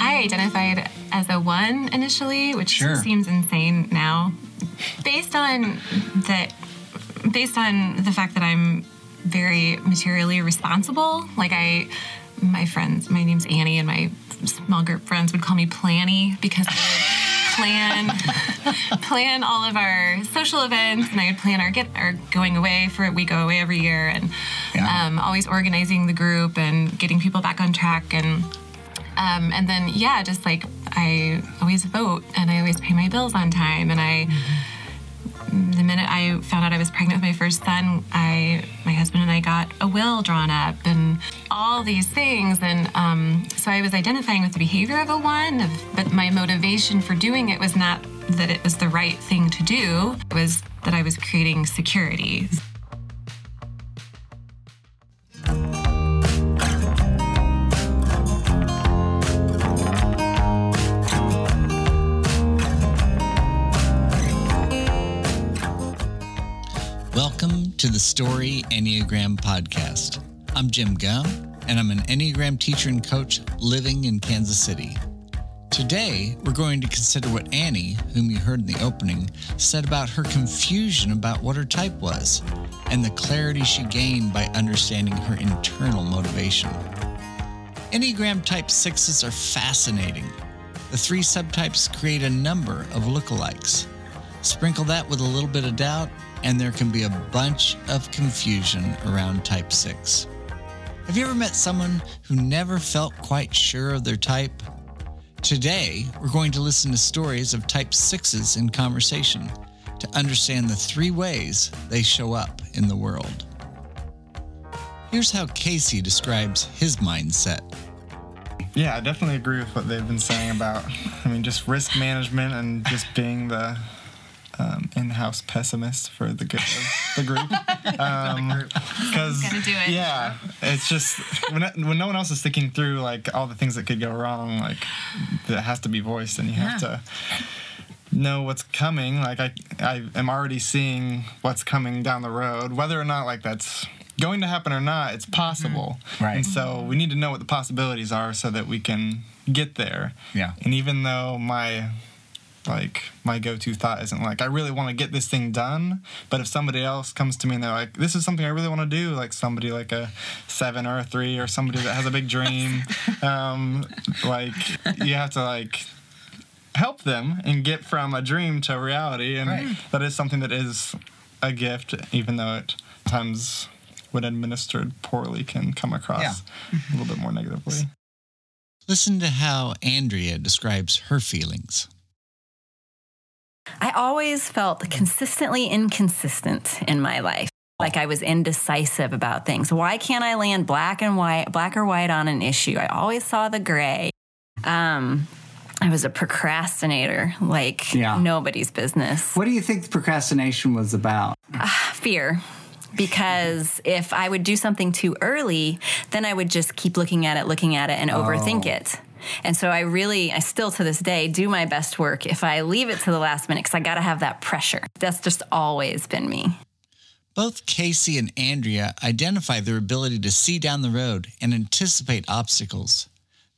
I identified as a one initially, which Sure. seems insane now. Based on the based on the fact that I'm very materially responsible, like I my friends, my name's Annie and my small group friends would call me Planny because plan plan all of our social events and I would plan our get our going away for we go away every year and Yeah. um, always organizing the group and getting people back on track and um, and then yeah, just like I always vote and I always pay my bills on time and I. The minute I found out I was pregnant with my first son, I, my husband and I got a will drawn up and all these things. And um, so I was identifying with the behavior of a one, of, but my motivation for doing it was not that it was the right thing to do. It was that I was creating security. The Story Enneagram Podcast. I'm Jim Gum, and I'm an Enneagram teacher and coach living in Kansas City. Today, we're going to consider what Annie, whom you heard in the opening, said about her confusion about what her type was, and the clarity she gained by understanding her internal motivation. Enneagram Type 6s are fascinating. The three subtypes create a number of lookalikes. Sprinkle that with a little bit of doubt, and there can be a bunch of confusion around Type 6. Have you ever met someone who never felt quite sure of their type? Today, we're going to listen to stories of Type 6s in conversation to understand the three ways they show up in the world. Here's how Casey describes his mindset. Yeah, I definitely agree with what they've been saying about, I mean, just risk management and just being the um, in-house pessimist for the good of the group. Because Gotta it. yeah, it's just when when no one else is thinking through like all the things that could go wrong, like that has to be voiced, and you have to know what's coming. Like I, I am already seeing what's coming down the road, whether or not like that's going to happen or not. It's possible, Right. And so we need to know what the possibilities are so that we can get there. Yeah. And even though my like my go-to thought isn't like I really want to get this thing done, but if somebody else comes to me and they're like, "This is something I really want to do," like somebody like a seven or a three or somebody that has a big dream, um, like you have to like help them and get from a dream to reality, and Right. that is something that is a gift, even though it sometimes when administered poorly can come across Yeah. a little bit more negatively. Listen to how Andrea describes her feelings. I always felt consistently inconsistent in my life. Like I was indecisive about things. Why can't I land black and white, black or white on an issue? I always saw the gray. Um, I was a procrastinator, like Yeah. nobody's business. What do you think procrastination was about? Fear. Because if I would do something too early, then I would just keep looking at it, looking at it, and overthink Oh. it. And so I really, I still to this day do my best work if I leave it to the last minute because I got to have that pressure. That's just always been me. Both Casey and Andrea identify their ability to see down the road and anticipate obstacles.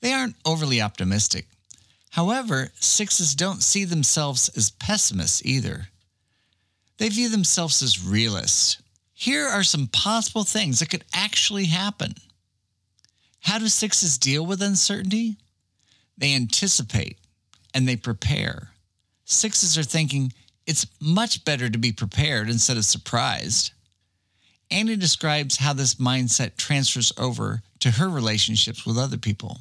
They aren't overly optimistic. However, sixes don't see themselves as pessimists either. They view themselves as realists. Here are some possible things that could actually happen. How do sixes deal with uncertainty? They anticipate and they prepare. Sixes are thinking it's much better to be prepared instead of surprised. Annie describes how this mindset transfers over to her relationships with other people.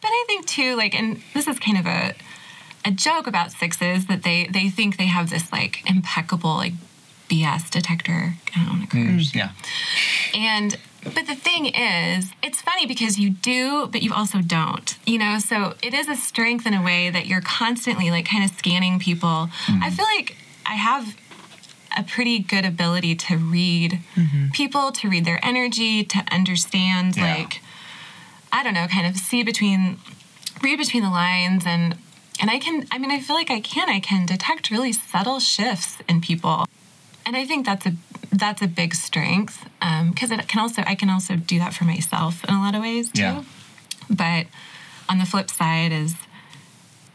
But I think too, like, and this is kind of a a joke about sixes that they they think they have this like impeccable like BS detector. I don't want to curse. Yeah. And but the thing is, it's funny because you do, but you also don't. You know, so it is a strength in a way that you're constantly like kind of scanning people. Mm-hmm. I feel like I have a pretty good ability to read mm-hmm. people, to read their energy, to understand Yeah. like I don't know, kind of see between read between the lines and and I can, I mean, I feel like I can, I can detect really subtle shifts in people. And I think that's a, that's a big strength um, because it can also, I can also do that for myself in a lot of ways too. Yeah. But on the flip side is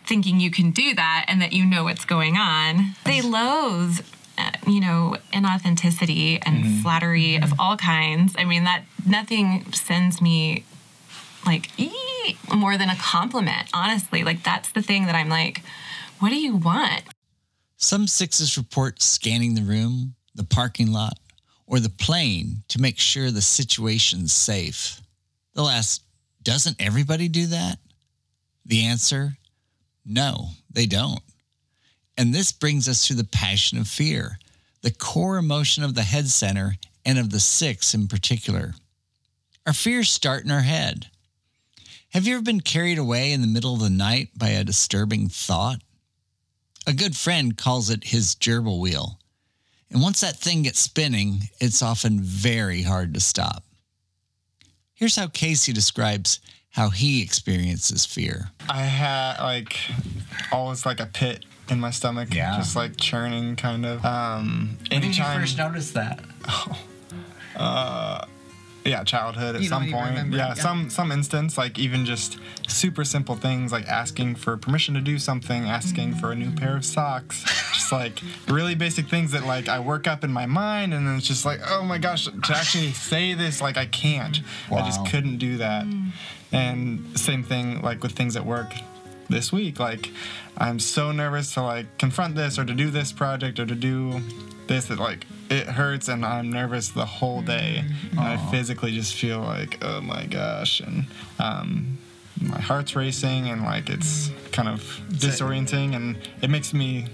thinking you can do that and that you know what's going on. They loathe, uh, you know, inauthenticity and mm-hmm. flattery of mm-hmm. all kinds. I mean, that nothing sends me like ee, more than a compliment, honestly. Like, that's the thing that I'm like, what do you want? Some sixes report scanning the room, the parking lot, or the plane to make sure the situation's safe. They'll ask, doesn't everybody do that? The answer, no, they don't. And this brings us to the passion of fear, the core emotion of the head center and of the six in particular. Our fears start in our head. Have you ever been carried away in the middle of the night by a disturbing thought? A good friend calls it his gerbil wheel. And once that thing gets spinning, it's often very hard to stop. Here's how Casey describes how he experiences fear. I had like always like a pit in my stomach, Yeah. just like churning, kind of. Um, When did you first notice that? Uh yeah, childhood at You some point. remember, yeah, yeah. some some instance, like even just super simple things like asking for permission to do something, asking for a new pair of socks, just like really basic things that like I work up in my mind, and then it's just like, oh my gosh, to actually say this, like I can't. I just couldn't do that. And same thing like with things at work this week. Like I'm so nervous to like confront this or to do this project or to do this that like it hurts and I'm nervous the whole day. And I physically just feel like, oh my gosh. And um my heart's racing and like it's kind of disorienting and it makes me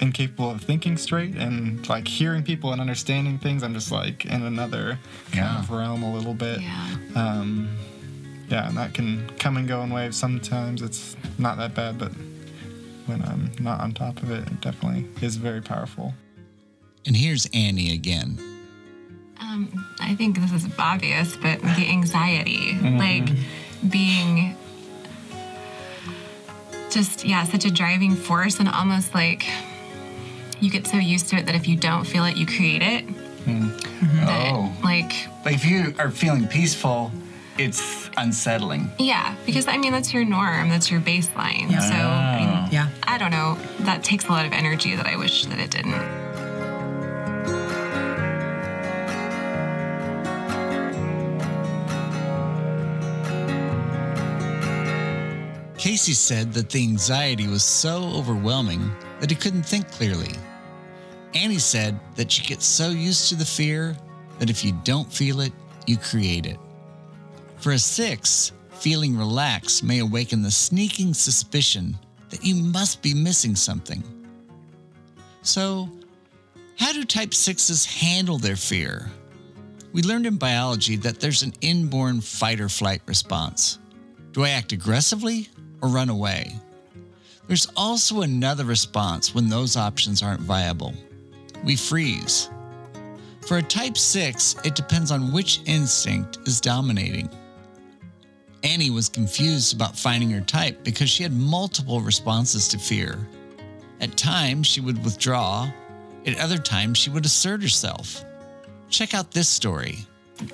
incapable of thinking straight and like hearing people and understanding things. I'm just like in another kind of realm a little bit Yeah. um, yeah, and that can come and go in waves. Sometimes it's not that bad, but when I'm not on top of it, it definitely is very powerful. And here's Annie again. Um, I think this is obvious, but the anxiety, like being just, yeah, such a driving force and almost like you get so used to it that if you don't feel it, you create it. Hmm. That, Oh. Like, But if you are feeling peaceful, it's unsettling. yeah, because I mean, that's your norm, that's your baseline. So, I, mean, Yeah. I don't know, that takes a lot of energy that I wish that it didn't. Casey said that the anxiety was so overwhelming that he couldn't think clearly. Annie said that she gets so used to the fear that if you don't feel it, you create it. For a six, feeling relaxed may awaken the sneaking suspicion that you must be missing something. So, how do type sixes handle their fear? We learned in biology that there's an inborn fight or flight response. Do I act aggressively or run away? There's also another response when those options aren't viable. We freeze. For a type 6, it depends on which instinct is dominating. Annie was confused about finding her type because she had multiple responses to fear. At times, she would withdraw, at other times, she would assert herself. Check out this story.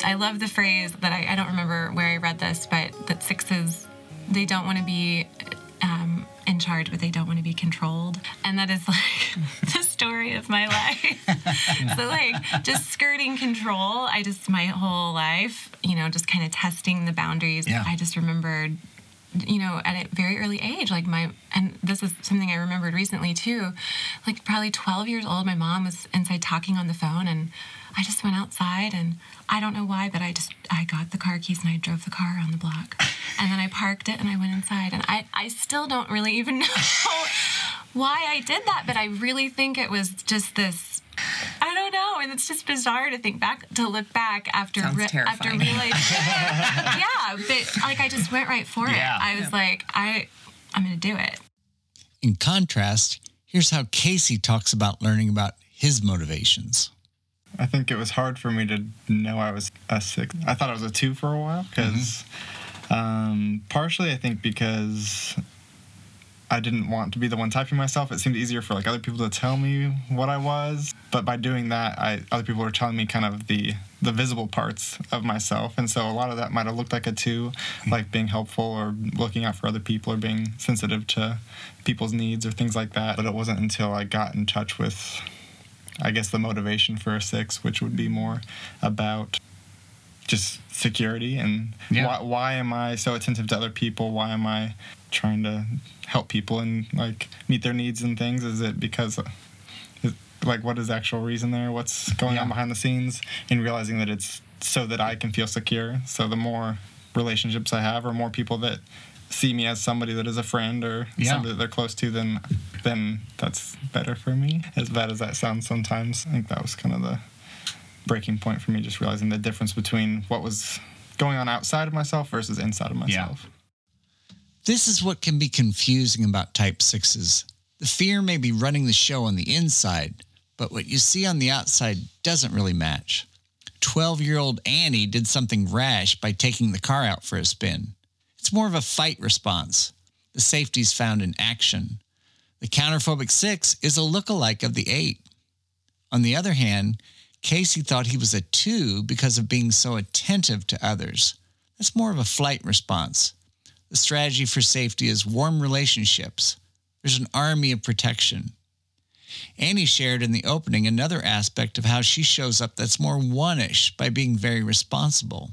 I love the phrase that I, I don't remember where I read this, but that sixes, they don't want to be um, in charge, but they don't want to be controlled. And that is like the story of my life. so, like, just skirting control, I just, my whole life, you know, just kind of testing the boundaries. Yeah. I just remembered you know, at a very early age, like my, and this is something I remembered recently too, like probably 12 years old, my mom was inside talking on the phone and I just went outside and I don't know why, but I just, I got the car keys and I drove the car on the block and then I parked it and I went inside and I, I still don't really even know why I did that, but I really think it was just this, I don't know, and it's just bizarre to think back, to look back after, Sounds after realizing, yeah, but like I just went right for Yeah. it. I was like, I, I'm gonna do it. In contrast, here's how Casey talks about learning about his motivations. I think it was hard for me to know I was a six. I thought I was a two for a while because, mm-hmm. Um, partially I think because I didn't want to be the one typing myself. It seemed easier for like other people to tell me what I was. But by doing that, I other people were telling me kind of the the visible parts of myself, and so a lot of that might have looked like a two, like being helpful or looking out for other people or being sensitive to people's needs or things like that. But it wasn't until I got in touch with, I guess, the motivation for a six, which would be more about just security and Yeah. why, why am I so attentive to other people? Why am I trying to help people and like meet their needs and things? Is it because is- like what is the actual reason there? What's going on behind the scenes? And realizing that it's so that I can feel secure. So the more relationships I have or more people that see me as somebody that is a friend or Yeah. somebody that they're close to, then then that's better for me. As bad as that sounds sometimes, I think that was kind of the breaking point for me, just realizing the difference between what was going on outside of myself versus inside of myself. Yeah. This is what can be confusing about type sixes. The fear may be running the show on the inside, but what you see on the outside doesn't really match. 12 year old Annie did something rash by taking the car out for a spin. It's more of a fight response. The safety's found in action. The counterphobic six is a lookalike of the eight. On the other hand, Casey thought he was a two because of being so attentive to others. That's more of a flight response. The strategy for safety is warm relationships. There's an army of protection. Annie shared in the opening another aspect of how she shows up that's more one ish by being very responsible.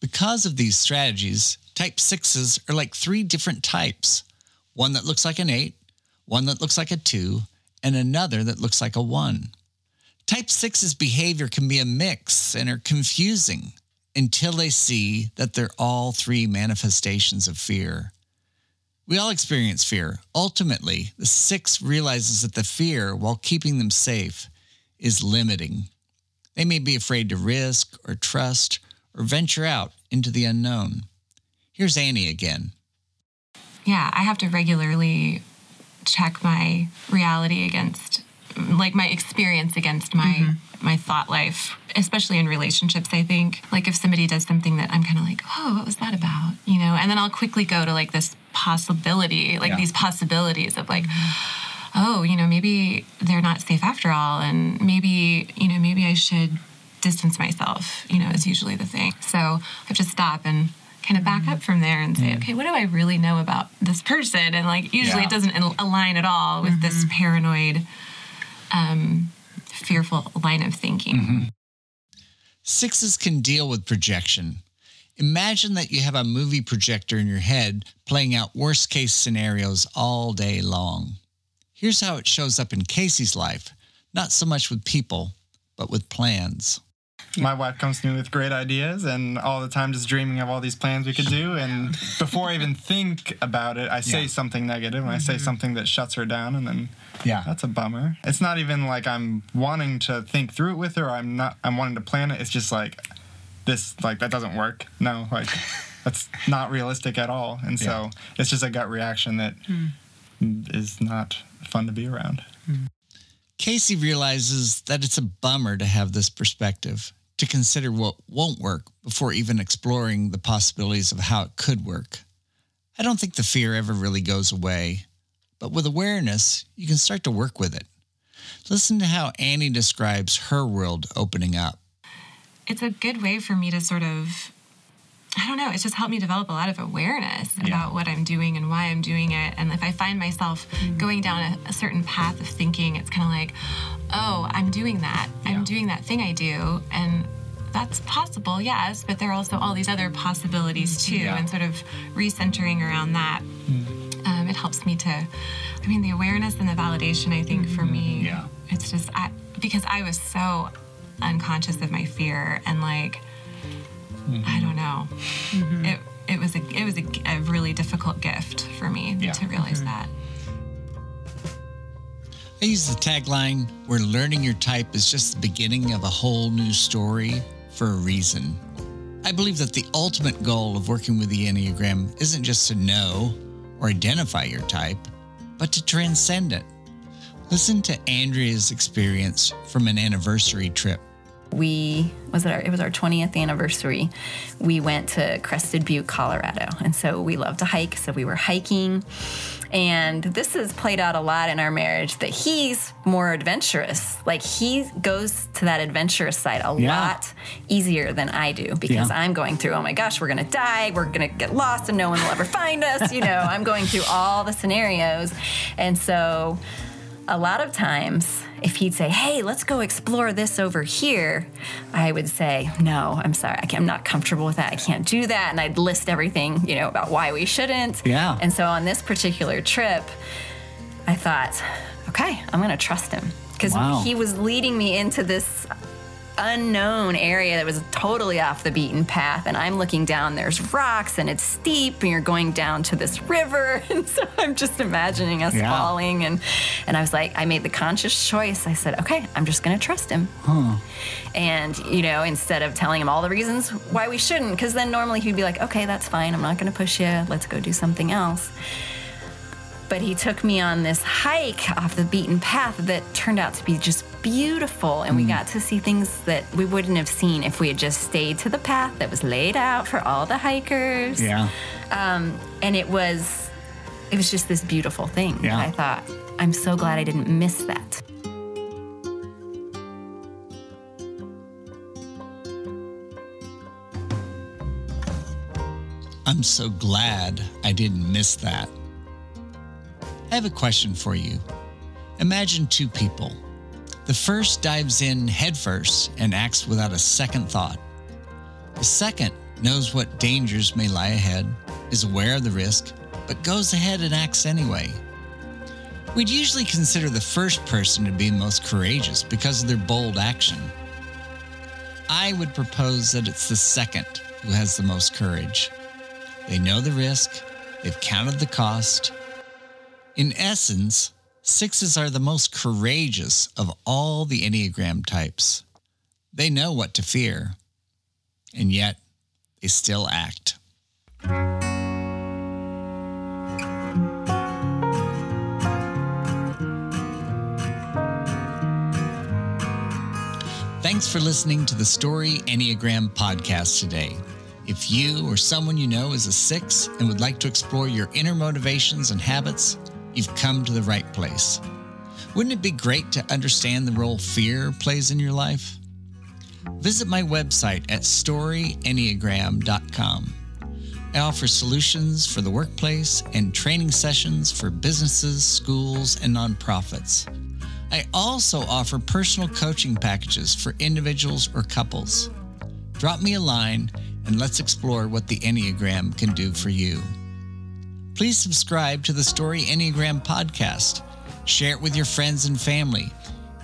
Because of these strategies, type sixes are like three different types one that looks like an eight, one that looks like a two, and another that looks like a one. Type six's behavior can be a mix and are confusing until they see that they're all three manifestations of fear. We all experience fear. Ultimately, the six realizes that the fear, while keeping them safe, is limiting. They may be afraid to risk or trust or venture out into the unknown. Here's Annie again. yeah, I have to regularly check my reality against like my experience against my mm-hmm. my thought life, especially in relationships, I think. Like if somebody does something that I'm kind of like, "Oh, what was that about?" you know, and then I'll quickly go to like this possibility, like Yeah. these possibilities of like mm-hmm. oh, you know, maybe they're not safe after all and maybe, you know, maybe I should distance myself, you know, is usually the thing. So I have to stop and kind of back mm-hmm. up from there and say, okay, what do I really know about this person? And like, usually Yeah. it doesn't al- align at all with this paranoid, um, fearful line of thinking. Sixes can deal with projection. Imagine that you have a movie projector in your head playing out worst case scenarios all day long. Here's how it shows up in Casey's life not so much with people, but with plans. My wife comes to me with great ideas and all the time just dreaming of all these plans we could do. And before I even think about it, I say Yeah. something negative and I say mm-hmm. something that shuts her down and then Yeah. that's a bummer. It's not even like I'm wanting to think through it with her or I'm not I'm wanting to plan it. It's just like this like that doesn't work. No, like that's not realistic at all. And so it's just a gut reaction that mm. is not fun to be around. Mm. Casey realizes that it's a bummer to have this perspective, to consider what won't work before even exploring the possibilities of how it could work. I don't think the fear ever really goes away, but with awareness, you can start to work with it. Listen to how Annie describes her world opening up. It's a good way for me to sort of I don't know, it's just helped me develop a lot of awareness about what I'm doing and why I'm doing it. And if I find myself mm. going down a, a certain path of thinking, it's kind of like, oh, I'm doing that. Yeah. I'm doing that thing I do. And that's possible, yes, but there are also all these other possibilities mm. too. Yeah. And sort of recentering around that, mm. um, it helps me to, I mean, the awareness and the validation, I think, for mm-hmm. me, Yeah. it's just, I, because I was so unconscious of my fear and like, I don't know. It it was a it was a, a really difficult gift for me Yeah. to realize mm-hmm. that. I use the tagline where learning your type is just the beginning of a whole new story for a reason. I believe that the ultimate goal of working with the Enneagram isn't just to know or identify your type, but to transcend it. Listen to Andrea's experience from an anniversary trip. We was it our it was our 20th anniversary we went to crested butte colorado. And so we love to hike so we were hiking. And this has played out a lot in our marriage that he's more adventurous. Like he goes to that adventurous side a Yeah. lot easier than i do because Yeah. i'm going through oh my gosh we're gonna die we're gonna get lost and no one will ever find us you know? I'm going through all the scenarios. And so a lot of times, if he'd say, "Hey, let's go explore this over here," I would say, "No, I'm sorry, I can't, I'm not comfortable with that. I can't do that." And I'd list everything, you know, about why we shouldn't. Yeah. And so on this particular trip, I thought, "Okay, I'm going to trust him." Because Wow. he was leading me into this unknown area that was totally off the beaten path and i'm looking down there's rocks and it's steep and you're going down to this river and so i'm just imagining us Yeah. falling and and i was like i made the conscious choice. I said okay i'm just going to trust him. And you know instead of telling him all the reasons why we shouldn't because then normally he'd be like okay that's fine i'm not going to push you let's go do something else. But he took me on this hike off the beaten path that turned out to be just beautiful and we mm. got to see things that we wouldn't have seen if we had just stayed to the path that was laid out for all the hikers Yeah. Um, and it was it was just this beautiful thing Yeah. i thought i'm so glad i didn't miss that I'm so glad I didn't miss that. I have a question for you. Imagine two people. The first dives in headfirst and acts without a second thought. The second knows what dangers may lie ahead, is aware of the risk, but goes ahead and acts anyway. We'd usually consider the first person to be most courageous because of their bold action. I would propose that it's the second who has the most courage. They know the risk, they've counted the cost. In essence, sixes are the most courageous of all the Enneagram types. They know what to fear, and yet they still act. Thanks for listening to the Story Enneagram podcast today. If you or someone you know is a six and would like to explore your inner motivations and habits, you've come to the right place. Wouldn't it be great to understand the role fear plays in your life? Visit my website at storyenneagram.com. I offer solutions for the workplace and training sessions for businesses, schools, and nonprofits. I also offer personal coaching packages for individuals or couples. Drop me a line and let's explore what the Enneagram can do for you. Please subscribe to the Story Enneagram podcast. Share it with your friends and family.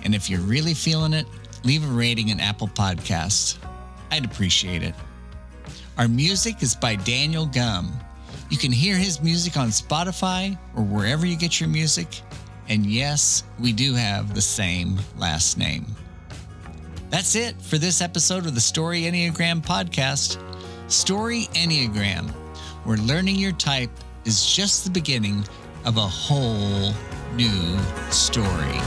And if you're really feeling it, leave a rating in Apple Podcasts. I'd appreciate it. Our music is by Daniel Gum. You can hear his music on Spotify or wherever you get your music. And yes, we do have the same last name. That's it for this episode of the Story Enneagram podcast. Story Enneagram, where learning your type is just the beginning of a whole new story.